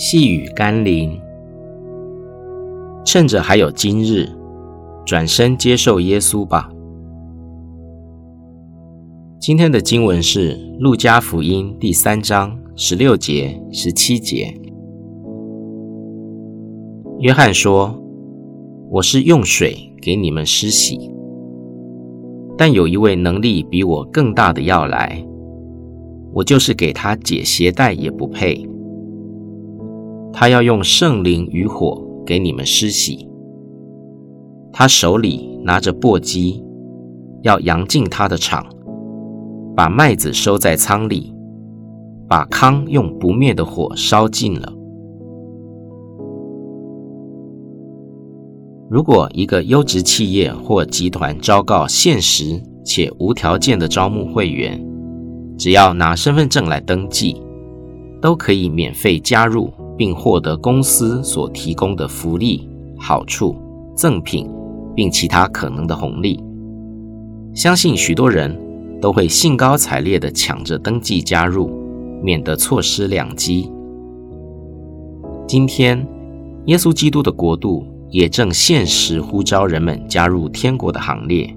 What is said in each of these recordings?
细雨甘霖，趁着还有今日，转身接受耶稣吧。今天的经文是《路加福音》第三章十六节、十七节。约翰说：“我是用水给你们施洗，但有一位能力比我更大的要来，我就是给他解鞋带也不配。”他要用圣灵与火给你们施洗。他手里拿着簸箕，要扬进他的场，把麦子收在仓里，把糠用不灭的火烧尽了。如果一个优质企业或集团昭告限时且无条件的招募会员，只要拿身份证来登记，都可以免费加入。并获得公司所提供的福利、好处、赠品，并其他可能的红利。相信许多人都会兴高采烈地抢着登记加入，免得错失良机。今天，耶稣基督的国度也正限时呼召人们加入天国的行列。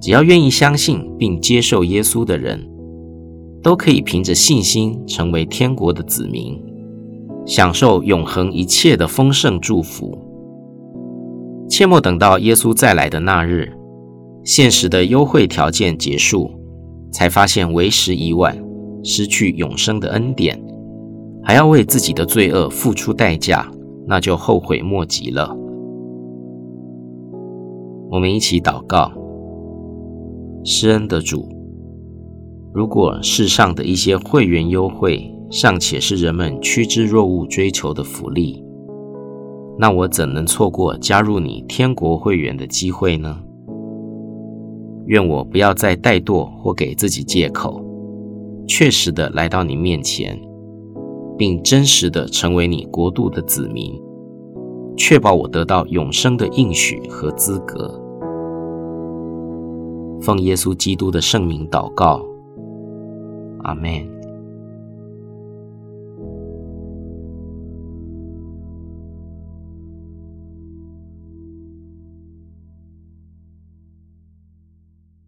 只要愿意相信并接受耶稣的人，都可以凭着信心成为天国的子民。享受永恒一切的丰盛祝福。切莫等到耶稣再来的那日，现实的优惠条件结束，才发现为时已晚，失去永生的恩典，还要为自己的罪恶付出代价，那就后悔莫及了。我们一起祷告：施恩的主，如果世上的一些会员优惠，尚且是人们趋之若鹜追求的福利，那我怎能错过加入你天国会员的机会呢？愿我不要再怠惰或给自己借口，确实的来到你面前，并真实的成为你国度的子民，确保我得到永生的应许和资格。奉耶稣基督的圣名祷告，阿门。